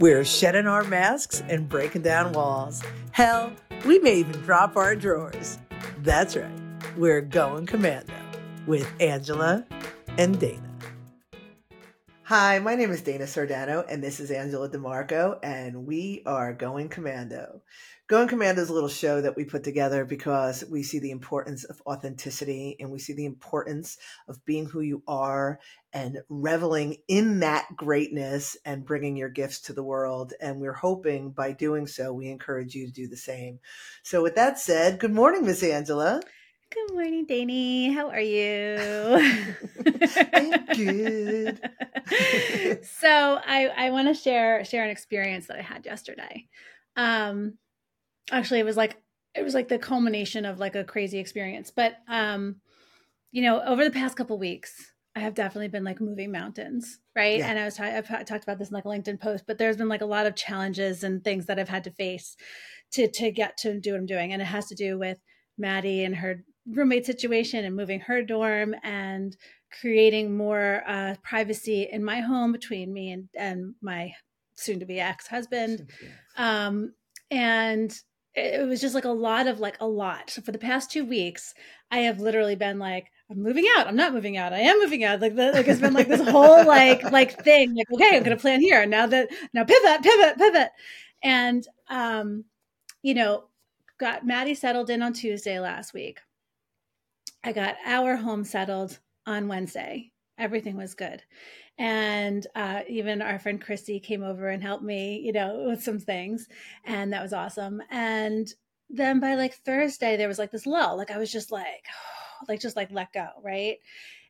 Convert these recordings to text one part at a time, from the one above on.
We're shedding our masks and breaking down walls. Hell, we may even drop our drawers. That's right. We're going commando with Angela and Dana. Hi, my name is Dana Sardano, and this is Angela DiMarco, and we are Going Commando. Going Commando is a little show that we put together because we see the importance of authenticity and we see the importance of being who you are and reveling in that greatness and bringing your gifts to the world. And we're hoping by doing so, we encourage you to do the same. So, with that said, good morning, Miss Angela. Good morning, Danny. How are you? I'm good. so I, I want to share share an experience that I had yesterday. Um, actually, it was like it was like the culmination of like a crazy experience. But um, you know, over the past couple weeks, I have definitely been like moving mountains, right? Yeah. And I was t- I've talked about this in like a LinkedIn post, but there's been like a lot of challenges and things that I've had to face to to get to do what I'm doing, and it has to do with Maddie and her roommate situation and moving her dorm and creating more uh, privacy in my home between me and, and my soon to be ex husband. Um, and it was just like a lot of like a lot. So for the past two weeks, I have literally been like, I'm moving out. I'm not moving out. I am moving out. Like, the, like it's been like this whole like like thing. Like, okay, I'm gonna plan here. Now that now pivot, pivot, pivot, and um, you know, got Maddie settled in on Tuesday last week. I got our home settled on Wednesday. Everything was good. And uh, even our friend Christy came over and helped me, you know, with some things. And that was awesome. And then by like Thursday, there was like this lull. Like I was just like, like, just like let go. Right.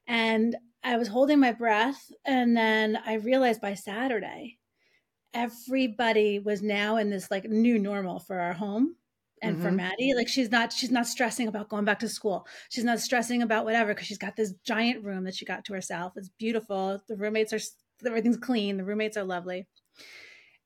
And I was holding my breath. And then I realized by Saturday, everybody was now in this like new normal for our home and mm-hmm. for Maddie, like she's not she's not stressing about going back to school. She's not stressing about whatever because she's got this giant room that she got to herself. It's beautiful. The roommates are everything's clean. The roommates are lovely.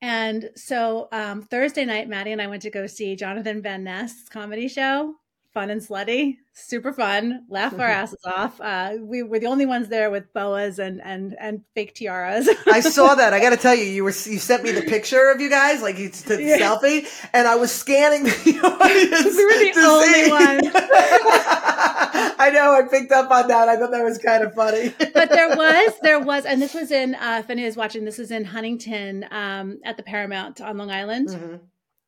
And so um, Thursday night, Maddie and I went to go see Jonathan Van Ness comedy show fun and slutty, super fun, laugh our asses off. Uh, we were the only ones there with boas and and and fake tiaras. I saw that. I got to tell you, you were you sent me the picture of you guys, like you took the yeah. selfie, and I was scanning the audience. we were the only ones. I know. I picked up on that. I thought that was kind of funny. but there was, there was, and this was in. Uh, if anyone is watching, this is in Huntington um, at the Paramount on Long Island. Mm-hmm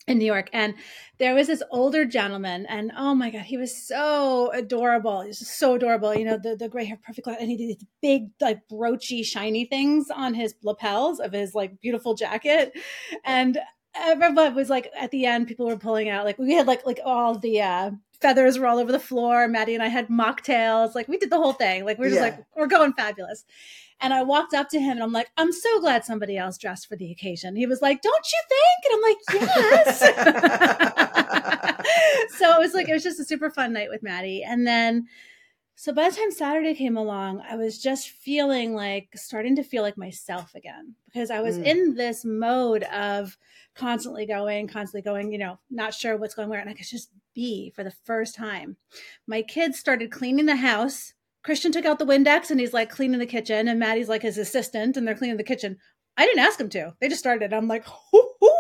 in New York. And there was this older gentleman, and oh my God, he was so adorable. He was so adorable. You know, the, the gray hair, perfect, and he did these big, like, broachy, shiny things on his lapels of his, like, beautiful jacket. And everyone was like, at the end, people were pulling out, like, we had, like, like all the, uh, feathers were all over the floor. Maddie and I had mocktails. Like we did the whole thing. Like we are just yeah. like, we're going fabulous. And I walked up to him and I'm like, I'm so glad somebody else dressed for the occasion. He was like, Don't you think? And I'm like, Yes. so it was like, it was just a super fun night with Maddie. And then, so by the time Saturday came along, I was just feeling like starting to feel like myself again because I was mm. in this mode of constantly going, constantly going, you know, not sure what's going where. And I could just be for the first time. My kids started cleaning the house Christian took out the Windex and he's like cleaning the kitchen, and Maddie's like his assistant, and they're cleaning the kitchen. I didn't ask him to. They just started. I'm like, hoo, hoo.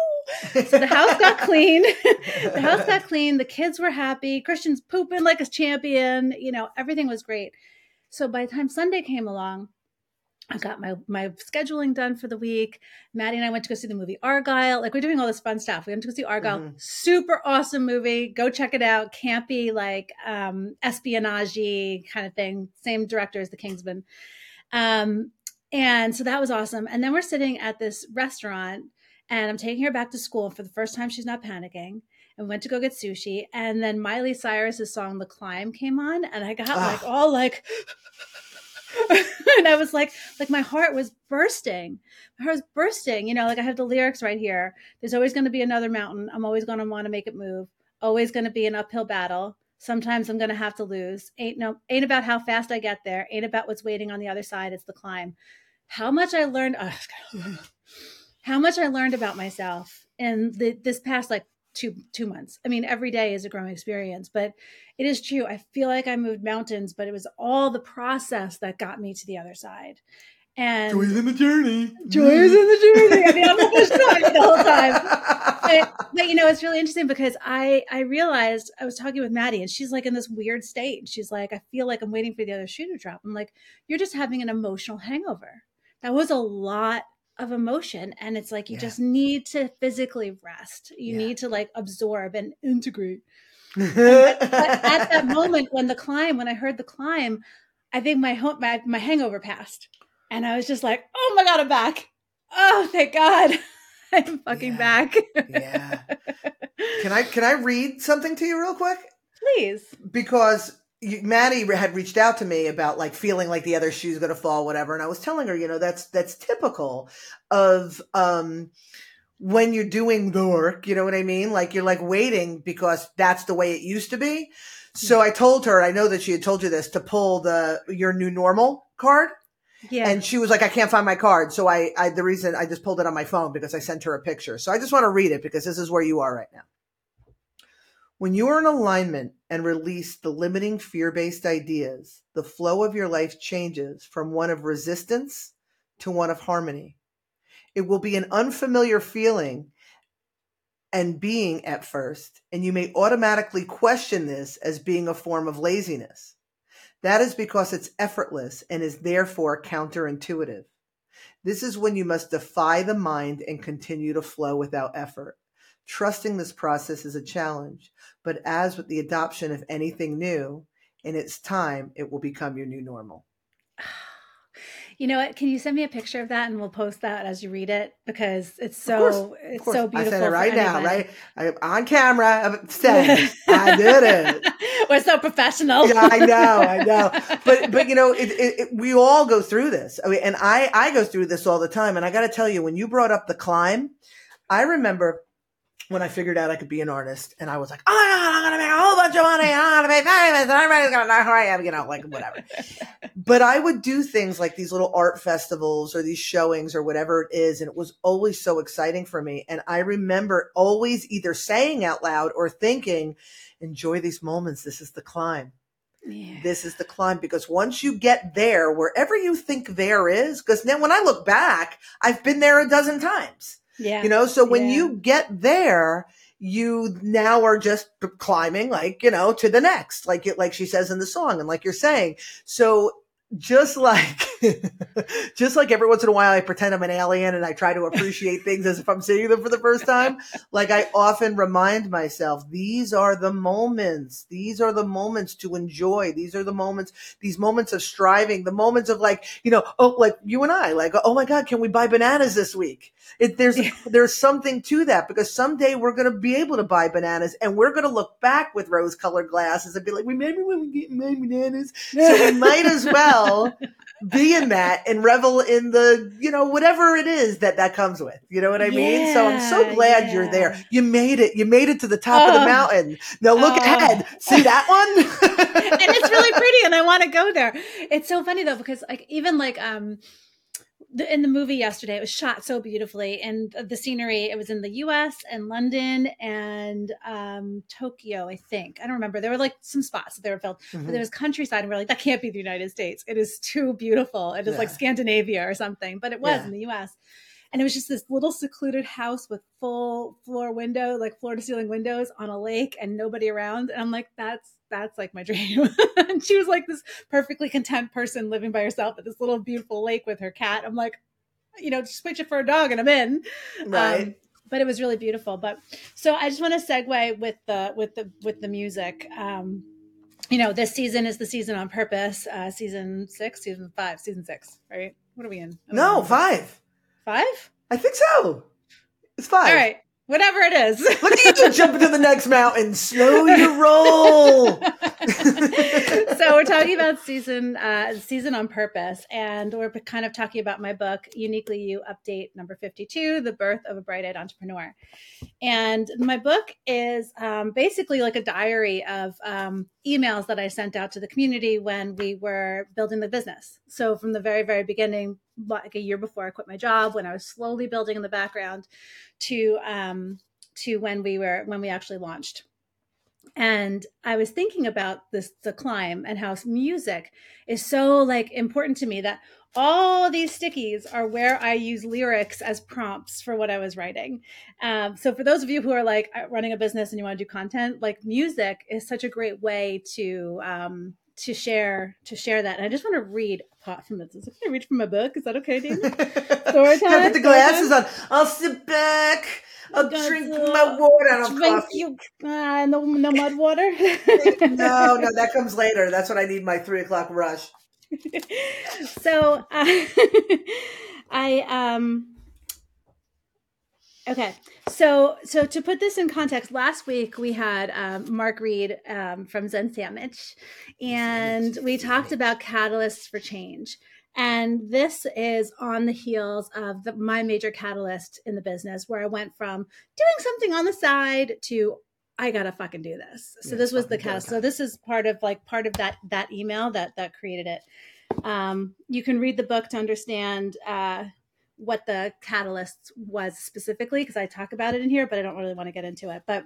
so the house got clean. the house got clean. The kids were happy. Christian's pooping like a champion. You know, everything was great. So by the time Sunday came along, I got my my scheduling done for the week. Maddie and I went to go see the movie Argylle. Like we're doing all this fun stuff. We went to go see Argylle. Mm-hmm. Super awesome movie. Go check it out. Campy, like um espionage kind of thing. Same director as The Kingsman. Um, and so that was awesome. And then we're sitting at this restaurant and I'm taking her back to school for the first time she's not panicking and went to go get sushi. And then Miley Cyrus's song The Climb came on and I got like all like and I was like, like my heart was bursting. My heart was bursting. You know, like I have the lyrics right here. There's always going to be another mountain. I'm always going to want to make it move. Always going to be an uphill battle. Sometimes I'm going to have to lose. Ain't no, ain't about how fast I get there. Ain't about what's waiting on the other side. It's the climb. How much I learned. Oh, how much I learned about myself in the, this past like two two months. I mean, every day is a growing experience, but it is true. I feel like I moved mountains, but it was all the process that got me to the other side. And joy is in the journey. Joy is in the journey. I mean, I'm almost done. the whole time. But, but, you know, it's really interesting because I I realized I was talking with Maddie and she's like in this weird state. She's like, I feel like I'm waiting for the other shoe to drop. I'm like, you're just having an emotional hangover. That was a lot of emotion and it's like you yeah. just need to physically rest. You yeah. need to like absorb and integrate. But, but, at that moment when the climb when i heard the climb i think my, my my hangover passed. And i was just like oh my god i'm back. Oh thank god. I'm fucking yeah. back. Yeah. Can i can i read something to you real quick? Please. Because Maddie had reached out to me about like feeling like the other shoe's going to fall, whatever. And I was telling her, you know, that's, that's typical of, um, when you're doing the work, you know what I mean? Like you're like waiting because that's the way it used to be. So I told her, I know that she had told you this, to pull the, your new normal card. Yeah. And she was like, I can't find my card. So I, I, the reason I just pulled it on my phone because I sent her a picture. So I just want to read it because this is where you are right now. When you are in alignment and release the limiting fear based ideas, the flow of your life changes from one of resistance to one of harmony. It will be an unfamiliar feeling and being at first, and you may automatically question this as being a form of laziness. That is because it's effortless and is therefore counterintuitive. This is when you must defy the mind and continue to flow without effort. Trusting this process is a challenge, but as with the adoption of anything new, in its time, it will become your new normal. You know what? Can you send me a picture of that and we'll post that as you read it because it's so it's so beautiful. I said it right now, right? I, on camera. Said I did it. We're so professional. yeah, I know, I know. But but you know, it, it, it, we all go through this. I mean, and I I go through this all the time. And I got to tell you, when you brought up the climb, I remember when I figured out I could be an artist, and I was like, "Oh my god, I'm gonna make a whole bunch of money, and I'm gonna be famous, and everybody's gonna know who I am," you know, like whatever. but I would do things like these little art festivals or these showings or whatever it is, and it was always so exciting for me. And I remember always either saying out loud or thinking, "Enjoy these moments. This is the climb." Yeah. This is the climb because once you get there, wherever you think there is, because then when I look back, I've been there a dozen times. Yeah. You know, so when yeah. you get there, you now are just climbing like, you know, to the next, like it, like she says in the song and like you're saying. So just like just like every once in a while I pretend I'm an alien and I try to appreciate things as if I'm seeing them for the first time. Like I often remind myself, these are the moments. These are the moments to enjoy. These are the moments, these moments of striving, the moments of like, you know, oh, like you and I, like, oh my God, can we buy bananas this week? It, there's, there's something to that because someday we're going to be able to buy bananas and we're going to look back with rose colored glasses and be like, we remember when we get my bananas? So we might as well be in that and revel in the, you know, whatever it is that that comes with. You know what I mean? so I'm so glad yeah. you're there. You made it. You made it to the top of the mountain. Now look ahead. See that one? and it's really pretty and I want to go there. It's so funny though, because like even like, um, the, in the movie yesterday, it was shot so beautifully, and the scenery. It was in the U.S. and London and um, Tokyo, I think. I don't remember. There were like some spots that they were filmed, mm-hmm. but there was countryside, and we are like, that can't be the United States. It is too beautiful. It is yeah. like Scandinavia or something, but it was yeah. in the U.S. And it was just this little secluded house with full floor window, like floor to ceiling windows on a lake, and nobody around. And I'm like, that's that's like my dream. and she was like this perfectly content person living by herself at this little beautiful lake with her cat. I'm like, you know, switch it for a dog and I'm in. Right. Um, but it was really beautiful. But so I just want to segue with the with the with the music. Um, you know, this season is the season on purpose. Uh, season six, season five, season six, right? What are we in? no, five. Five? I think so. It's five. All right whatever it is. Look at you do jumping to the next mountain. Slow your roll. so we're talking about season uh, season on purpose, and we're kind of talking about my book, Uniquely U Update Number Fifty Two: The Birth of a Bright-Eyed Entrepreneur. And my book is um, basically like a diary of um, emails that I sent out to the community when we were building the business. So from the very very beginning, like a year before I quit my job, when I was slowly building in the background to um, to when we were when we actually launched. And I was thinking about this the climb and how music is so like important to me that all these stickies are where I use lyrics as prompts for what I was writing. Um, so for those of you who are like uh, running a business and you want to do content, like music is such a great way to um, to share to share that. And I just want to read a part from it. Is it okay to read from a book? Is that okay, Dana? Story time. put the glasses on. I'll sit back. I'll drink my water. I'll drink coffee. you. Uh, no, no mud water. no, no, that comes later. That's when I need my three o'clock rush. so uh, I um okay so so to put this in context last week we had um, mark reed um, from zen sandwich and we talked about catalysts for change and this is on the heels of the, my major catalyst in the business where i went from doing something on the side to I gotta fucking do this. So yeah, this was the cast. So this is part of like part of that that email that that created it. Um, you can read the book to understand uh, what the catalyst was specifically because I talk about it in here, but I don't really want to get into it. But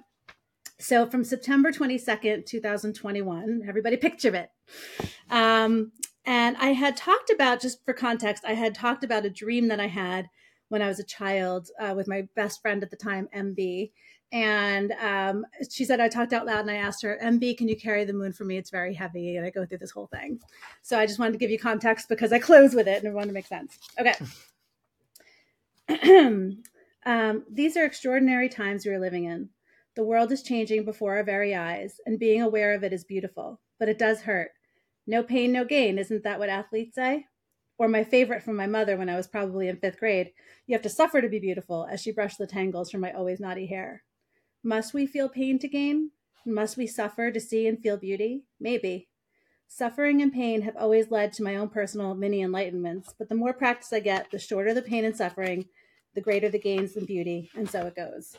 so from September 22nd, 2021, everybody picture it. Um, and I had talked about, just for context, I had talked about a dream that I had when I was a child uh, with my best friend at the time, MB and um, she said i talked out loud and i asked her mb can you carry the moon for me? It's very heavy and i go through this whole thing so i just wanted to give you context because i close with it and it wanted to make sense. Okay um, these are extraordinary times we are living in the world is changing before our very eyes and being aware of it is beautiful but it does hurt no pain no gain isn't that what athletes say or my favorite from my mother when i was probably in fifth grade you have to suffer to be beautiful as she brushed the tangles from my always naughty hair must we feel pain to gain? Must we suffer to see and feel beauty? Maybe. Suffering and pain have always led to my own personal mini enlightenments, but the more practice I get, the shorter the pain and suffering, the greater the gains and beauty, and so it goes.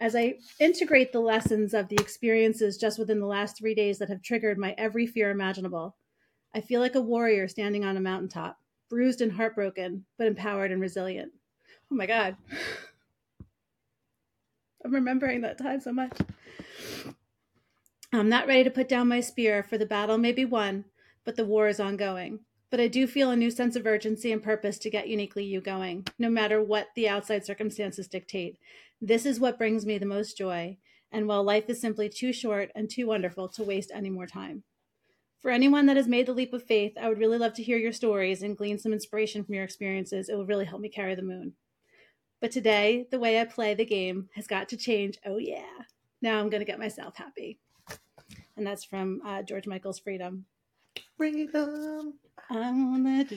As I integrate the lessons of the experiences just within the last three days that have triggered my every fear imaginable, I feel like a warrior standing on a mountaintop, bruised and heartbroken, but empowered and resilient. Oh my God. I'm remembering that time so much. I'm not ready to put down my spear, for the battle may be won, but the war is ongoing. But I do feel a new sense of urgency and purpose to get uniquely you going, no matter what the outside circumstances dictate. This is what brings me the most joy, and while life is simply too short and too wonderful to waste any more time. For anyone that has made the leap of faith, I would really love to hear your stories and glean some inspiration from your experiences. It will really help me carry the moon. But today, the way I play the game has got to change. Oh, yeah. Now I'm going to get myself happy. And that's from uh, George Michael's Freedom. Freedom. I want to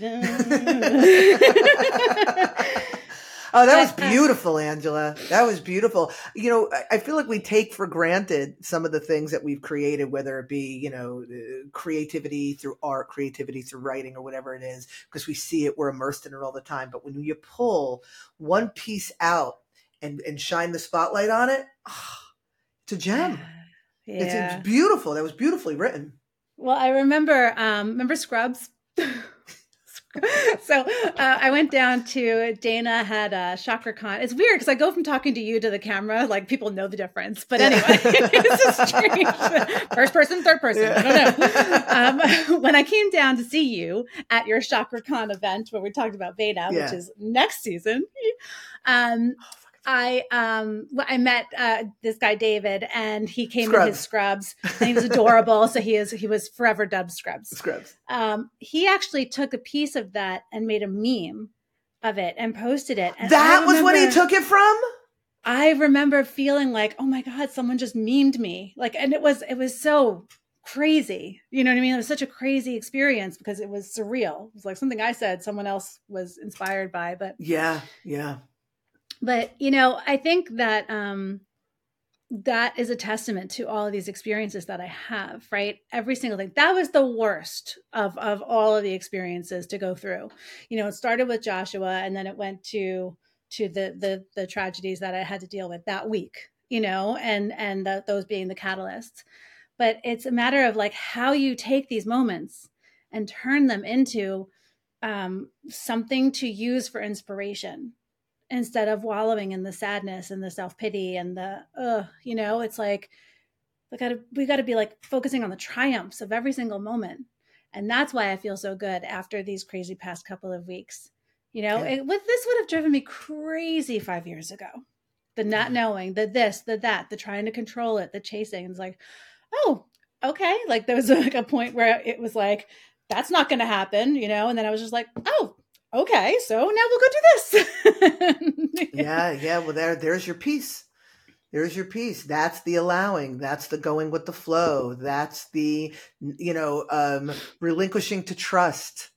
Oh, that was beautiful, Angela. That was beautiful. You know, I feel like we take for granted some of the things that we've created, whether it be, you know, uh, creativity through art, creativity through writing, or whatever it is, because we see it, we're immersed in it all the time. But when you pull one piece out and, and shine the spotlight on it, oh, it's a gem. Yeah. It's, it's beautiful. That was beautifully written. Well, I remember, um, remember Scrubs? so uh, I went down to Dana had a chakra con. It's weird because I go from talking to you to the camera, like people know the difference. But anyway, it's strange. First person, third person. Yeah. I don't know. Um, when I came down to see you at your chakra con event where we talked about Veda, yeah. which is next season, um, I um I met uh, this guy David, and he came scrubs. in his scrubs, and he was adorable. so he is he was forever dubbed Scrubs. Scrubs. Um, he actually took a piece of that and made a meme of it and posted it. And that remember, was what he took it from. I remember feeling like, oh my god, someone just memed me, like, and it was it was so crazy. You know what I mean? It was such a crazy experience because it was surreal. It was like something I said someone else was inspired by, but yeah, yeah but you know i think that um that is a testament to all of these experiences that i have right? Every single thing. That was the worst of of all of the experiences to go through. You know it started with joshua and then it went to to the the the tragedies that i had to deal with that week you know and and the, those being the catalysts. But it's a matter of like how you take these moments and turn them into um, something to use for inspiration instead of wallowing in the sadness and the self-pity and the uh you know it's like we gotta we gotta be like focusing on the triumphs of every single moment And that's why I feel so good after these crazy past couple of weeks. You know, yeah. it, with this would have driven me crazy five years ago. The not knowing, the this, the that, the trying to control it, the chasing. It's like, oh, okay. Like there was like a point where it was like, that's not going to happen, you know? And then I was just like, oh, okay. So now we'll go do this. yeah. Yeah. Well, there, there's your piece. There's your piece. That's the allowing. That's the going with the flow. That's the, you know, um, relinquishing to trust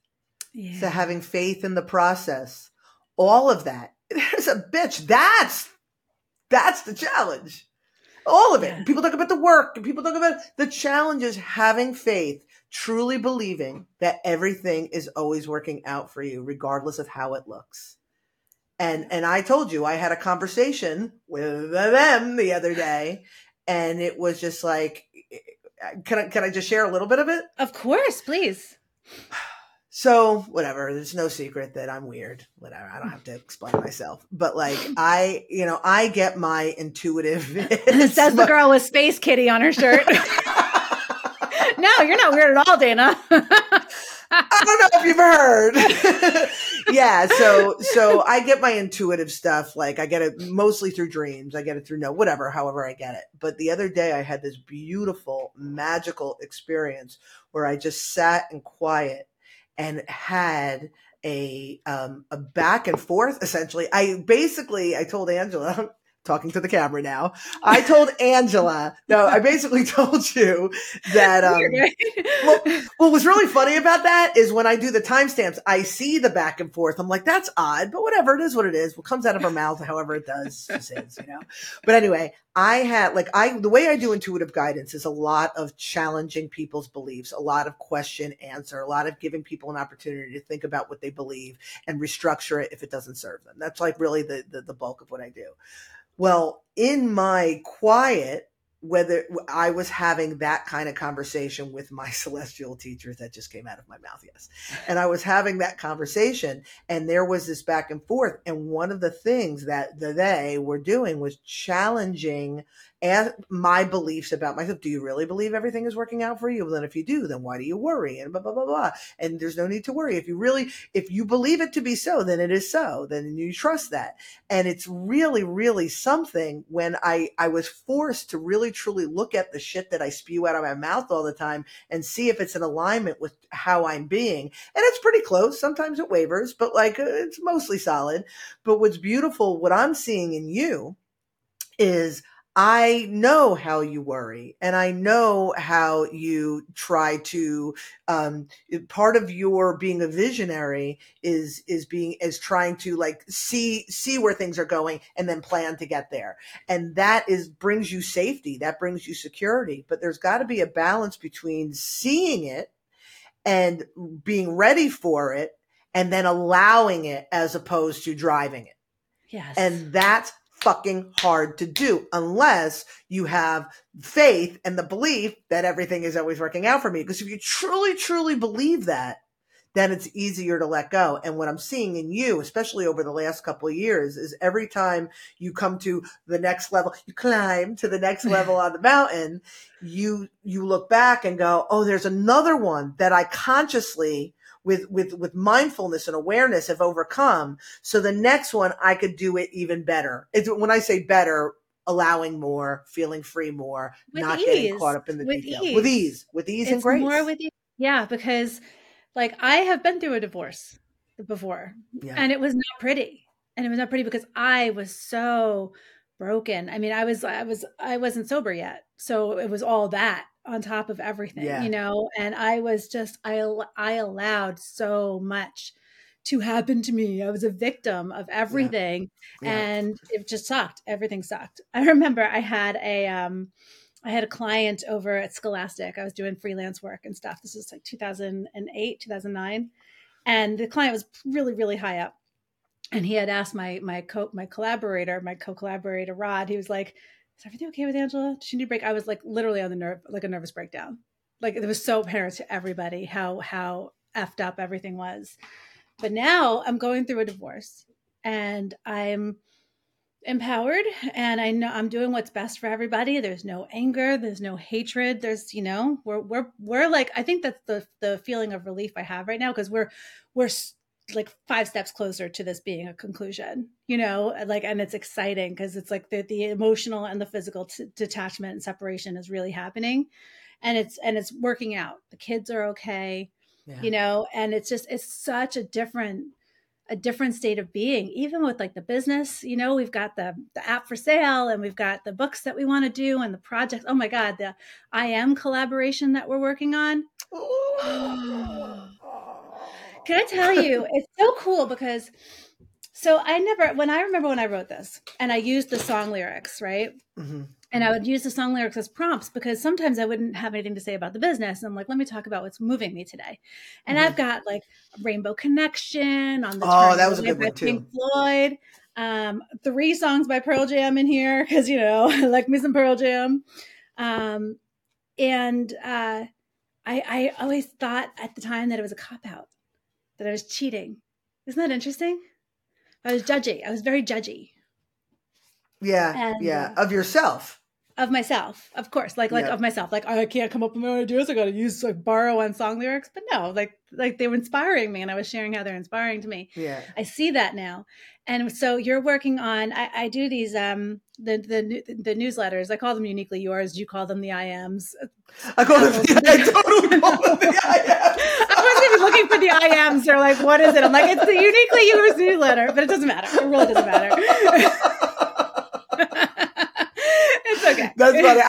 yeah. to having faith in the process. All of that. There's a bitch. That's that's the challenge. All of it. Yeah. People talk about the work and people talk about the challenges. having faith, truly believing that everything is always working out for you, regardless of how it looks. And and I told you I had a conversation with them the other day, and it was just like, can I can I just share a little bit of it? Of course, please. So whatever, there's no secret that I'm weird. Whatever, I don't have to explain myself. But like I, you know, I get my intuitive. This says the girl with Space Kitty on her shirt. No, you're not weird at all, Dana. I don't know if you've heard. yeah, so so I get my intuitive stuff. Like I get it mostly through dreams. I get it through no whatever, however I get it. But the other day I had this beautiful, magical experience where I just sat in quiet and had a um, a back and forth essentially i basically i told angela talking to the camera now. I told Angela, no, I basically told you that. Um, well, what was really funny about that is when I do the timestamps, I see the back and forth. I'm like, that's odd, but whatever. It is what it is. What comes out of her mouth, however it does, just is, you know. But anyway, I had like I the way I do intuitive guidance is a lot of challenging people's beliefs, a lot of question answer, a lot of giving people an opportunity to think about what they believe and restructure it if it doesn't serve them. That's like really the, the, the bulk of what I do. Well, in my quiet, whether I was having that kind of conversation with my celestial teachers that just came out of my mouth, yes. And I was having that conversation, and there was this back and forth. And one of the things that they were doing was challenging and my beliefs about myself. Do you really believe everything is working out for you? Well, then if you do, then why do you worry? And blah, blah, blah, blah. And there's no need to worry. If you really, if you believe it to be so, then it is so. Then you trust that. And it's really, really something when I, I was forced to really truly look at the shit that I spew out of my mouth all the time and see if it's in alignment with how I'm being. And it's pretty close. Sometimes it wavers, but like uh, it's mostly solid. But what's beautiful, what I'm seeing in you is I know how you worry and I know how you try to um, part of your being a visionary is is being is trying to like see see where things are going and then plan to get there. And that is brings you safety, that brings you security, but there's got to be a balance between seeing it and being ready for it and then allowing it as opposed to driving it. Yes. And that's fucking hard to do unless you have faith and the belief that everything is always working out for me. Because if you truly, truly believe that, then it's easier to let go. And what I'm seeing in you, especially over the last couple of years, is every time you come to the next level, you climb to the next level on the mountain, you, you look back and go, Oh, there's another one that I consciously with with with mindfulness and awareness have overcome. So the next one i could do it even better. It's when i say better allowing more feeling free more with not ease. getting caught up in the with detail. ease. with ease. With ease it's and grace. more with ease yeah because like i have been through a divorce before yeah. and it was not pretty. And it was not pretty because i was so broken. I mean i was i was i wasn't sober yet. So it was all that on top of everything, yeah. you know, and I was just, I, I allowed so much to happen to me. I was a victim of everything yeah. Yeah. and it just sucked. Everything sucked. I remember I had a, um, I had a client over at Scholastic. I was doing freelance work and stuff. This is like 2008, 2009. And the client was really, really high up. And he had asked my my co my collaborator, my co-collaborator Rod, he was like, is everything okay with Angela? She need a break? I was like literally on the nerve, like a nervous breakdown. Like it was so apparent to everybody how how effed up everything was. But now I'm going through a divorce and I'm empowered and i know i'm doing what's best for everybody there's no anger there's no hatred there's you know we're we're we're like i think that's the the feeling of relief i have right now because we're we're like five steps closer to this being a conclusion you know like and it's exciting because it's like the, the emotional and the physical t- detachment and separation is really happening and it's and it's working out the kids are okay yeah. you know and it's just it's such a different a different state of being even with like the business you know we've got the the app for sale and we've got the books that we want to do and the projects oh my god the i am collaboration that we're working on can i tell you it's so cool because so i never when i remember when i wrote this and i used the song lyrics right mm-hmm and I would use the song lyrics as prompts because sometimes I wouldn't have anything to say about the business. I'm like, let me talk about what's moving me today. And mm-hmm. I've got like Rainbow Connection on the oh, that was a good one too. Pink Floyd, um, three songs by Pearl Jam in here because you know I like me some Pearl Jam, um, and uh, I, I always thought at the time that it was a cop out, that I was cheating. Isn't that interesting? I was judgy. I was very judgy. Yeah, and, yeah, of yourself of myself, of course, like like yeah. of myself. Like I can't come up with my own ideas. I got to use like borrow on song lyrics, but no, like like they were inspiring me, and I was sharing how they're inspiring to me. Yeah, I see that now, and so you're working on. I, I do these um the the the newsletters. I call them uniquely yours. You call them the IMs. I call them. The, I totally call them the IMs. I wasn't even looking for the IMs. They're like, what is it? I'm like, it's the uniquely yours newsletter, but it doesn't matter. It really doesn't matter. It's okay. That's funny.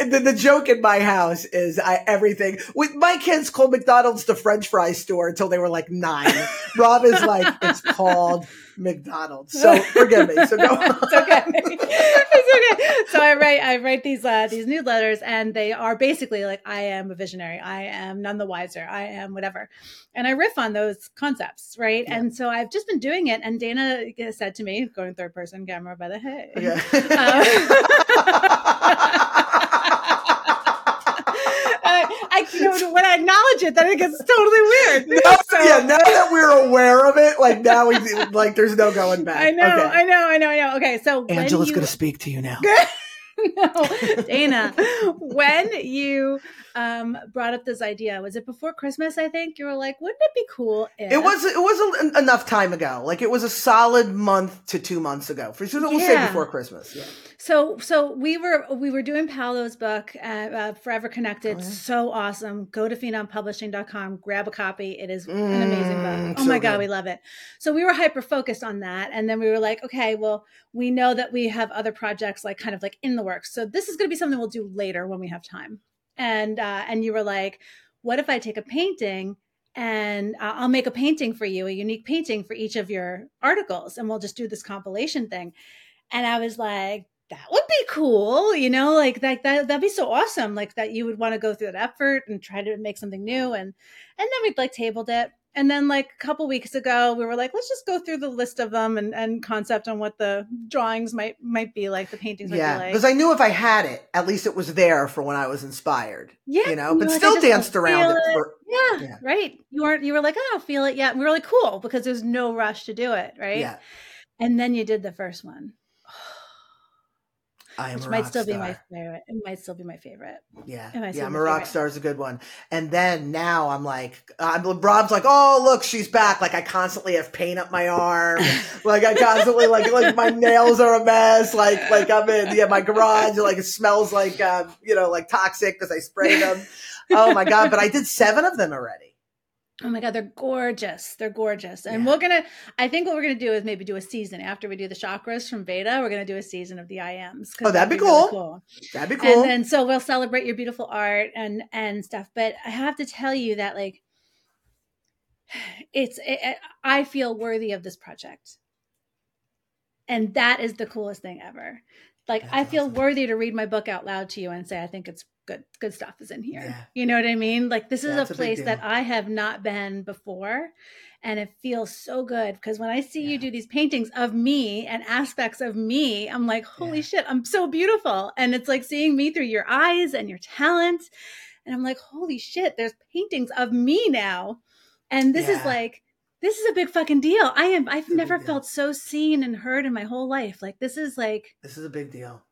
I, the, the, joke in my house is I everything with my kids called McDonald's the French fry store until they were like nine. Rob is like, it's called McDonald's. So forgive me. So go. it's okay. It's okay. So I write I write these uh, these newsletters, and they are basically like I am a visionary. I am none the wiser. I am whatever, and I riff on those concepts, right? Yeah. And so I've just been doing it. And Dana said to me, going third person camera by the hey. Yeah. I, you know, when I acknowledge it, then it gets totally weird. No, so, yeah, now that we're aware of it, like now we like there's no going back. I know, okay. I know, I know, I know. Okay, so Angela's you... going to speak to you now. no, Dana, when you um, brought up this idea, was it before Christmas? I think you were like, "Wouldn't it be cool?" If... It was. It was enough time ago. Like it was a solid month to two months ago. For sure, we'll yeah. say before Christmas. Yeah. So, so we were we were doing Paolo's book, uh, uh, Forever Connected. Oh, yeah. So awesome! Go to phenompublishing.com, grab a copy. It is mm, an amazing book. Oh so my god, we love it. So we were hyper focused on that, and then we were like, okay, well, we know that we have other projects like kind of like in the works. So this is going to be something we'll do later when we have time and uh, and you were like, "What if I take a painting and uh, I'll make a painting for you, a unique painting for each of your articles, and we'll just do this compilation thing." And I was like, "That would be cool, you know, like like that that'd be so awesome, like that you would want to go through that effort and try to make something new." And and then we'd like tabled it, and then like a couple weeks ago we were like let's just go through the list of them and, and concept on what the drawings might might be like the paintings yeah like. because i knew if i had it at least it was there for when i was inspired yeah you know but like, still danced around it, it for, yeah, yeah, right. You weren't you were like i don't feel it yet. And we were like cool because there's no rush to do it right? Yeah. And then you did the first one I am Which might still star. be my favorite. It might still be my favorite. Yeah, yeah, I'm a rock star is a good one. And then now I'm like, I'm Rob's like, oh look, she's back. Like I constantly have paint up my arm. like I constantly like like my nails are a mess. Like like I'm in yeah my garage. Like it smells like um, you know like toxic because I sprayed them. oh my god! But I did seven of them already. Oh my god, they're gorgeous. They're gorgeous. And yeah. we're gonna I think what we're gonna do is maybe do a season after we do the chakras from Veda, we're gonna do a season of the IMs. Oh, that'd, that'd be, cool. Really cool. That'd be cool. And then so we'll celebrate your beautiful art and and stuff. But I have to tell you that like it's it, I feel worthy of this project. And that is the coolest thing ever. Like That's I feel awesome. worthy to read my book out loud to you and say I think it's good good stuff is in here. Yeah. You know what I mean? Like this is That's a place a that I have not been before and it feels so good because when I see yeah. you do these paintings of me and aspects of me, I'm like, holy yeah. shit, I'm so beautiful. And it's like seeing me through your eyes and your talent. And I'm like, holy shit, there's paintings of me now. And this is like this is a big fucking deal. I am I've never felt so seen and heard in my whole life. Like this is like This is a big deal.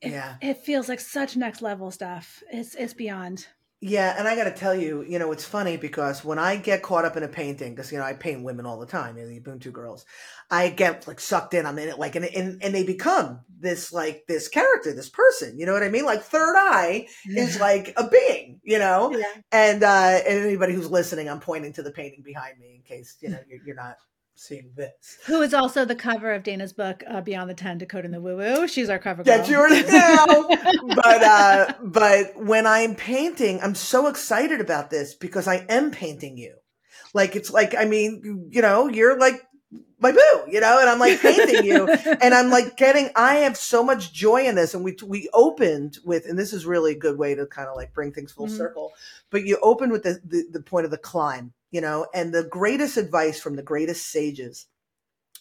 It, yeah. It feels like such next level stuff. It's it's beyond. Yeah, and I got to tell you, you know, it's funny because when I get caught up in a painting, because you know I paint women all the time, you know, the Ubuntu girls, I get like sucked in. I'm in it, like, and and, and they become this like this character, this person. You know what I mean? Like Third Eye yeah. is like a being, you know. Yeah. And uh, and anybody who's listening, I'm pointing to the painting behind me in case you know you're, you're not seeing this. Who is also the cover of Dana's book, uh, Beyond the Ten, Decoding the Woo Woo. She's our cover girl. That's yours now. but uh, but when I'm painting, I'm so excited about this because I am painting you. Like it's like I mean, you know, you're like my boo, you know, and I'm like painting you, and I'm like getting. I have so much joy in this, and we we opened with, and this is really a good way to kind of like bring things full mm-hmm. circle. But you opened with the, the the point of the climb, you know, and the greatest advice from the greatest sages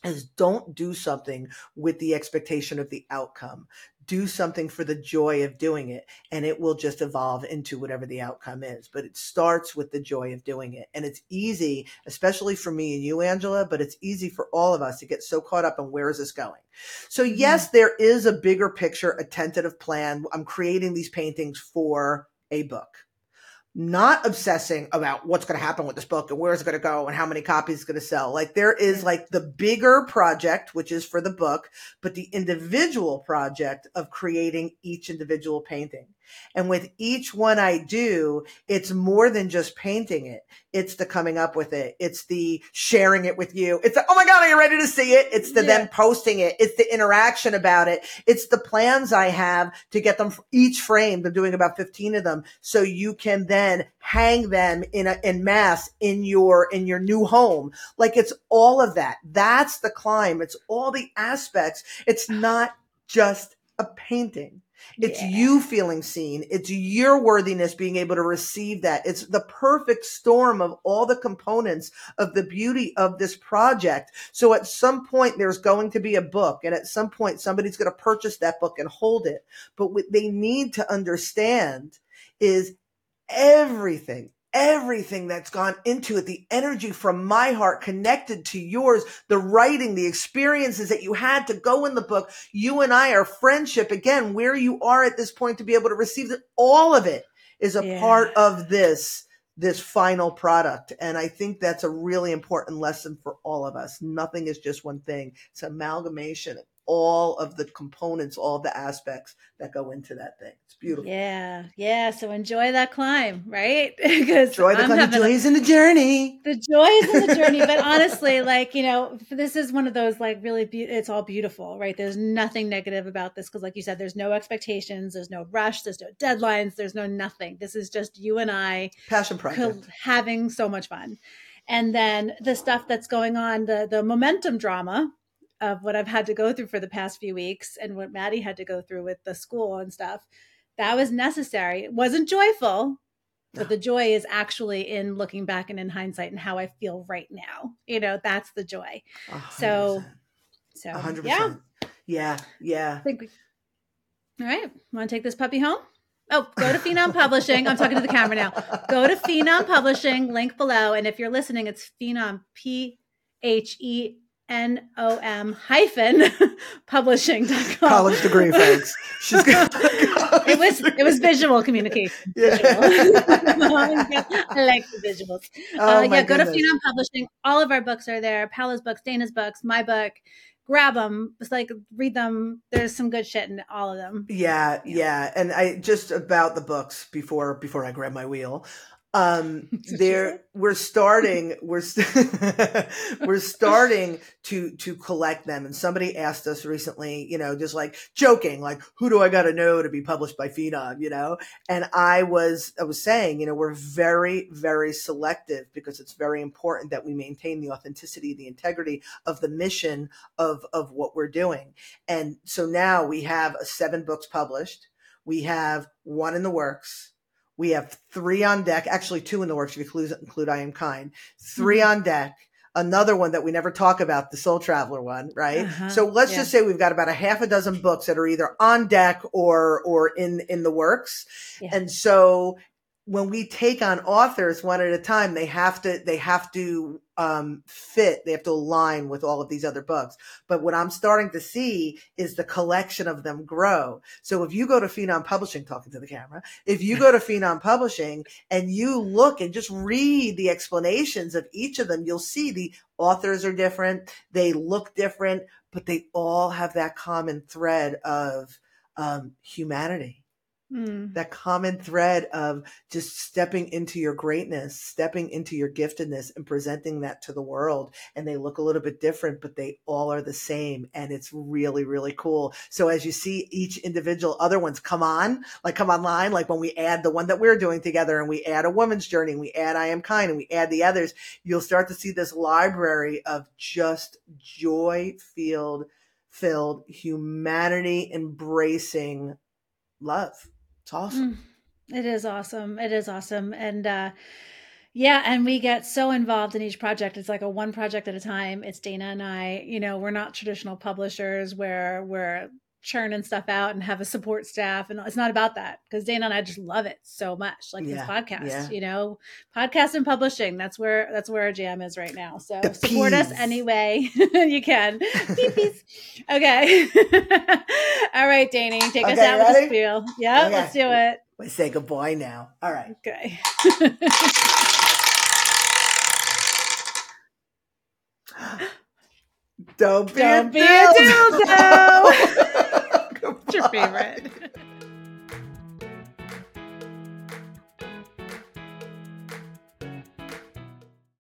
is don't do something with the expectation of the outcome. Do something for the joy of doing it, and it will just evolve into whatever the outcome is. But it starts with the joy of doing it. And it's easy, especially for me and you, Angela, but it's easy for all of us to get so caught up in where is this going? So, mm-hmm. yes, there is a bigger picture, a tentative plan. I'm creating these paintings for a book not obsessing about what's going to happen with this book and where it's going to go and how many copies it's going to sell. Like there is like the bigger project, which is for the book, but the individual project of creating each individual painting. And with each one I do, it's more than just painting it. It's the coming up with it. It's the sharing it with you. It's the, oh my God, are you ready to see it? It's the yeah. them posting it. It's the interaction about it. It's the plans I have to get them each framed. I'm doing about 15 of them. So you can then hang them in a, in mass in your, in your new home. Like it's all of that. That's the climb. It's all the aspects. It's not just a painting. It's yeah. you feeling seen. It's your worthiness being able to receive that. It's the perfect storm of all the components of the beauty of this project. So at some point, there's going to be a book, and at some point, somebody's going to purchase that book and hold it. But what they need to understand is everything everything that's gone into it, the energy from my heart connected to yours, the writing, the experiences that you had to go in the book. You and I, our friendship, again, where you are at this point to be able to receive it, all of it is a yeah. part of this this final product. And I think that's a really important lesson for all of us. Nothing is just one thing. It's amalgamation all of the components, all the aspects that go into that thing. It's beautiful. Yeah, yeah. So enjoy that climb, right? because enjoy the climb. The joy is in the journey. The joy is in the journey. but honestly, like you know, this is one of those like really. Be- it's all beautiful, right? There's nothing negative about this because, like you said, there's no expectations, there's no rush, there's no deadlines, there's no nothing. This is just you and I, passion project, having so much fun. And then the stuff that's going on, the the momentum drama, of what I've had to go through for the past few weeks and what Maddie had to go through with the school and stuff, that was necessary. It wasn't joyful, but the joy is actually in looking back and in hindsight and how I feel right now. You know, that's the joy. 100%. So, so 100%. yeah, yeah, yeah. We, all right, want to take this puppy home? Oh, go to Phenom Publishing. I'm talking to the camera now. Go to Phenom Publishing, link below. And if you're listening, it's Phenom, P H E N O M hyphen publishing.com. College degree, folks. She's got it was it was visual communication. Yeah. Visual. I like the visuals. Oh, uh, yeah, go goodness. to Phenom Publishing. All of our books are there. Paola's books, Dana's books, my book. Grab them. It's like read them. There's some good shit in all of them. Yeah, yeah. And I just about the books before before I grab my wheel um there we're starting we're we're starting to to collect them. And somebody asked us recently you know just like joking like who do i got to know to be published by phenom? you know? And i was i was saying you know we're very very selective because it's very important that we maintain the authenticity the integrity of the mission of of what we're doing. And so now we have seven books published. We have one in the works we have three on deck, actually two in the works if you include, include I Am Kind. 3 mm-hmm. on deck. Another one that we never talk about, the Soul Traveler one, right? Uh-huh. So let's yeah. just say we've got about a half a dozen books that are either on deck or or in in the works. Yeah. And so when we take on authors one at a time, they have to they have to um, fit, they have to align with all of these other books. But what I'm starting to see is the collection of them grow. So if you go to Phenom Publishing, talking to the camera, if you go to Phenom Publishing and you look and just read the explanations of each of them, you'll see the authors are different. They look different, but they all have that common thread of um, humanity Mm. that common thread of just stepping into your greatness, stepping into your giftedness and presenting that to the world. And they look a little bit different, but they all are the same. And it's really, really cool. So as you see each individual other ones come on, like come online, like when we add the one that we're doing together and we add a woman's journey and we add I am kind and we add the others, you'll start to see this library of just joy filled, filled humanity embracing love. It's awesome. Mm, It is awesome. It is awesome. And uh yeah, and we get so involved in each project. It's like a one project at a time. It's Dana and I, you know, we're not traditional publishers where we're churning stuff out and have a support staff and it's not about that because Dana and I just love it so much like this podcast yeah. you know podcast and publishing that's where that's where our jam is right now so The support us peas. any way you can okay all right Danny take us Okay, out with ready? the spiel yeah Okay. let's do it We say goodbye now. All right. Okay. Don't be Don't a be a dildo. Your favorite?